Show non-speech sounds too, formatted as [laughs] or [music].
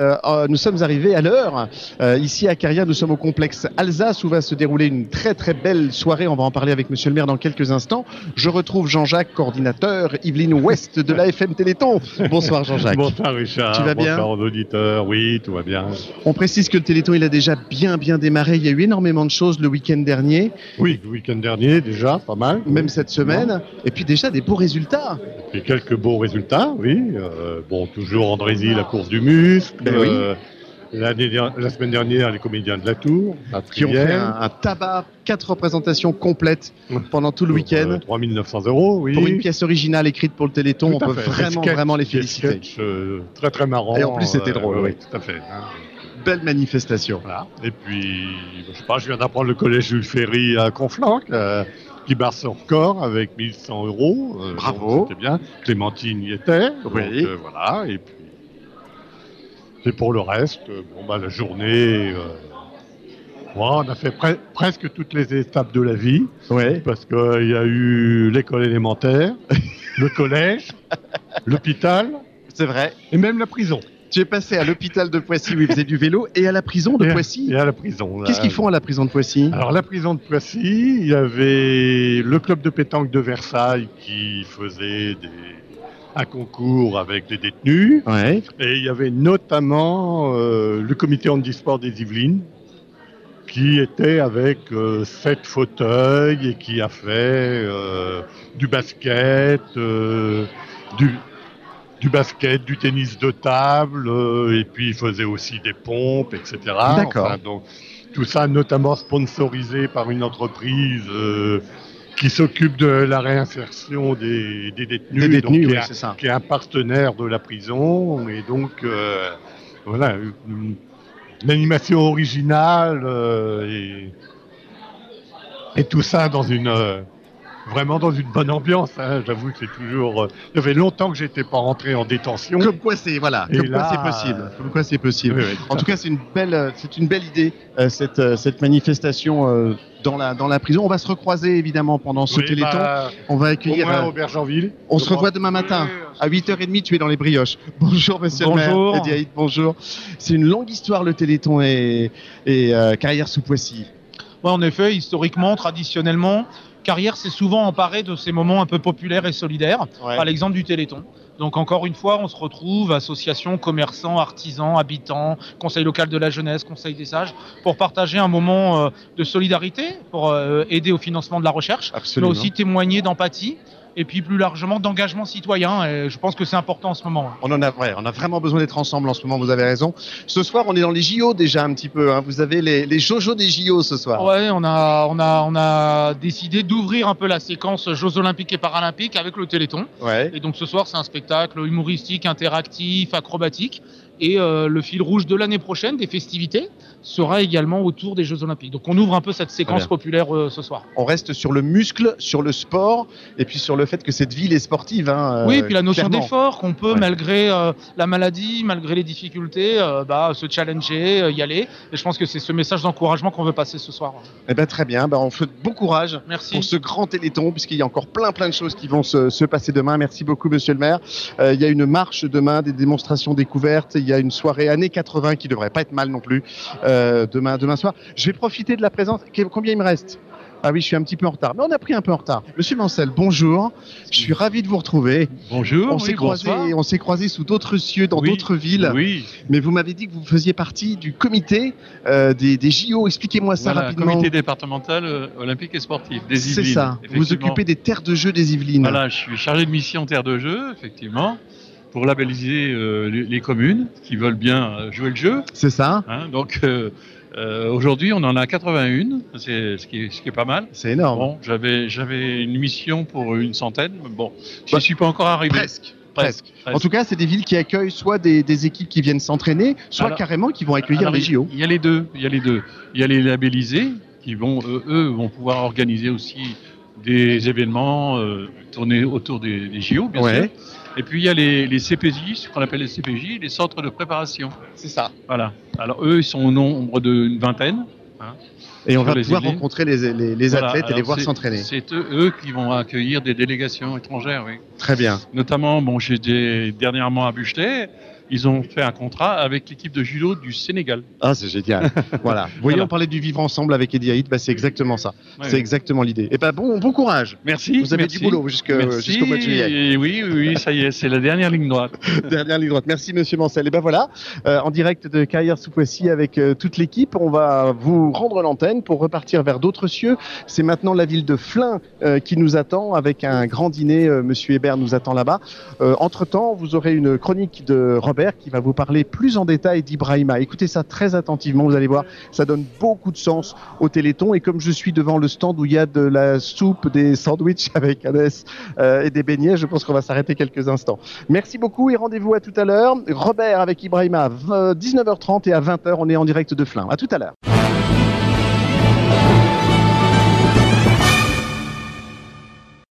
Euh, euh, nous sommes arrivés à l'heure. Euh, ici à Carrière, nous sommes au complexe Alsace où va se dérouler une très très belle soirée. On va en parler avec Monsieur le maire dans quelques instants. Je retrouve Jean-Jacques, coordinateur, Yveline Ouest de la FM Téléthon. Bonsoir Jean-Jacques. Bonsoir Richard. Tu vas bien Bonsoir aux auditeurs. Oui, tout va bien. On précise que le Téléthon il a déjà bien bien démarré. Il y a eu énormément de choses le week-end dernier, Oui, le week-end dernier déjà, pas mal. même cette semaine, et puis déjà des beaux résultats. Et quelques beaux résultats, oui. Euh, bon, toujours Andrézy, la course du muscle. Oui. Euh, la semaine dernière, les comédiens de la Tour, à Qui ont fait un, un tabac, quatre représentations complètes pendant tout le week-end. euh, 3900 euros, oui. Pour une pièce originale écrite pour le Téléthon, Tout on peut fait. vraiment vraiment les féliciter. euh, très très marrant. Et en plus, c'était drôle, oui. Tout à fait. hein. Belle manifestation. Voilà. Et puis, je sais pas, je viens d'apprendre le collège Jules Ferry à Conflans, euh, qui bat son record avec 1100 euros. Euh, Bravo. C'était bien. Clémentine y était. donc, Oui. euh, voilà. Et puis, c'est pour le reste, euh, bon, bah, la journée. euh, bon, on a fait pre- presque toutes les étapes de la vie, Ouais. parce qu'il y a eu l'école élémentaire, le collège, [laughs] l'hôpital C'est vrai. et même la prison. Tu es passé à l'hôpital de Poissy où ils faisaient du vélo et à la prison de et, à- Poissy. et à la prison. Qu'est-ce qu'ils font à la prison de Poissy? Alors la prison de Poissy, il y avait le club de pétanque de Versailles qui faisait des, un concours avec les détenus. Ouais. Et il y avait notamment euh, le comité handisport des Yvelines qui était avec euh, sept fauteuils et qui a fait euh, du basket, euh, du, du basket, du tennis de table, euh, et puis il faisait aussi des pompes, etc. D'accord. Enfin, donc, tout ça notamment sponsorisé par une entreprise euh, qui s'occupe de la réinsertion des, des détenus, Des détenus, donc, qui est- ça. qui est un partenaire de la prison et donc euh, voilà une, une animation originale euh, et, et tout ça dans une euh, vraiment dans une bonne ambiance. hein. J'avoue que c'est toujours. euh, il y avait longtemps que j'étais pas rentré en détention. Comme quoi c'est voilà, Et comme quoi c'est possible. Comme quoi c'est possible. Oui, oui, En tout cas, c'est une belle, euh, c'est une belle idée euh, cette euh, cette manifestation euh, dans la dans la prison. On va se recroiser évidemment pendant ce Oui, Téléthon. bah, On va au accueillir. moins euh, Aubergenville. on se revoit demain matin. À 8h30, tu es dans les brioches. [laughs] Bonjour, monsieur Bonjour. le maire. Eddie Haït, bonjour. C'est une longue histoire, le Téléthon et, et euh, carrière sous Poissy. Ouais, en effet, historiquement, traditionnellement, Carrière s'est souvent emparé de ces moments un peu populaires et solidaires, à l'exemple du Téléthon. Donc encore une fois, on se retrouve, associations, commerçants, artisans, habitants, conseil local de la jeunesse, conseil des sages, pour partager un moment euh, de solidarité, pour euh, aider au financement de la recherche, Absolument. mais aussi témoigner d'empathie, et puis plus largement d'engagement citoyen. Et je pense que c'est important en ce moment. On en a, ouais, on a vraiment besoin d'être ensemble en ce moment, vous avez raison. Ce soir, on est dans les JO déjà un petit peu. hein. Vous avez les, les Jojo des JO ce soir. Ouais, on a, on a, on a décidé d'ouvrir un peu la séquence Jeux Olympiques et Paralympiques avec le Téléthon. Ouais. Et donc ce soir, c'est un spectacle humoristique, interactif, acrobatique. Et euh, le fil rouge de l'année prochaine, des festivités, sera également autour des Jeux Olympiques. Donc on ouvre un peu cette séquence populaire euh, ce soir. On reste sur le muscle, sur le sport, et puis sur le fait que cette ville est sportive. Hein, oui, euh, et puis la notion d'effort qu'on peut, Ouais. malgré la maladie, malgré les difficultés, bah, se challenger, y aller. Et je pense que c'est ce message d'encouragement qu'on veut passer ce soir. Eh ben, très bien. Ben, on fait bon courage Merci. pour ce grand téléthon, puisqu'il y a encore plein plein de choses qui vont se, se passer demain. Merci beaucoup, monsieur le maire. Il y a une marche demain, des démonstrations découvertes. Il y a une soirée années 80 qui devrait pas être mal non plus euh, demain, demain soir. Je vais profiter de la présence. Combien il me reste? Ah oui, je suis un petit peu en retard, mais on a pris un peu en retard. Monsieur Mancel, bonjour. Je suis ravi de vous retrouver. Bonjour. On oui, s'est croisé, bonsoir. on s'est croisé sous d'autres cieux, dans Oui, d'autres villes. Oui, Mais vous m'avez dit que vous faisiez partie du comité euh, des, des JO. Expliquez-moi ça voilà, rapidement. comité départemental euh, olympique et sportif des C'est Yvelines. ça. Vous occupez des terres de jeu des Yvelines. Voilà, je suis chargé de mission terre de jeu, effectivement, pour labelliser euh, les, les communes qui veulent bien euh, jouer le jeu. C'est ça. hein. donc euh, euh, aujourd'hui, on en a 81, c'est ce qui est, ce qui est pas mal. C'est énorme. Bon, j'avais j'avais une mission pour une centaine, mais bon, je Bah, suis pas encore arrivé. Presque. Presque. presque. En tout cas, c'est des villes qui accueillent soit des, des équipes qui viennent s'entraîner, soit Alors- carrément qui vont accueillir Alors, les JO. Il y a les deux. Il y a les deux. Il y a les labellisés qui vont, eux, eux, vont pouvoir organiser aussi des événements euh, tournés autour des, des JO, bien Ouais. sûr. Et puis il y a les, les CPJ, ce qu'on appelle les CPJ, les centres de préparation. C'est ça. Voilà. Alors eux, ils sont au nombre d'une vingtaine. Et on va les pouvoir Yvelines. rencontrer les, les, les Voilà. athlètes et les voir s'entraîner. C'est eux, eux qui vont accueillir des délégations étrangères, oui. Très bien. Notamment, bon, j'étais dernièrement à Buchelet. Ils ont fait un contrat avec l'équipe de judo du Sénégal. Ah, c'est génial. [laughs] voilà. Vous voyez, on parlait du vivre ensemble avec Eddie Haït, bah, c'est exactement ça. c'est exactement l'idée. Et ben bon, bon courage. Merci. Vous avez du boulot jusqu'au mois de juillet. Oui, oui, ça y est, c'est la dernière ligne droite. [laughs] dernière ligne droite. Merci, monsieur Mancel. Et ben voilà, euh, en direct de Carrière sous Poissy avec euh, toute l'équipe, on va vous rendre l'antenne pour repartir vers d'autres cieux. C'est maintenant la ville de Flins euh, qui nous attend avec un grand dîner. monsieur Hébert nous attend là-bas. entre temps, vous aurez une chronique de Robert qui va vous parler plus en détail d'Ibrahima. Écoutez ça très attentivement, vous allez voir, ça donne beaucoup de sens au Téléthon. Et comme je suis devant le stand où il y a de la soupe, des sandwichs [laughs] avec Hannes euh, et des beignets, je pense qu'on va s'arrêter quelques instants. Merci beaucoup et rendez-vous à tout à l'heure. Robert avec Ibrahima, 19h30 et à 20h, on est en direct de Flins. À tout à l'heure.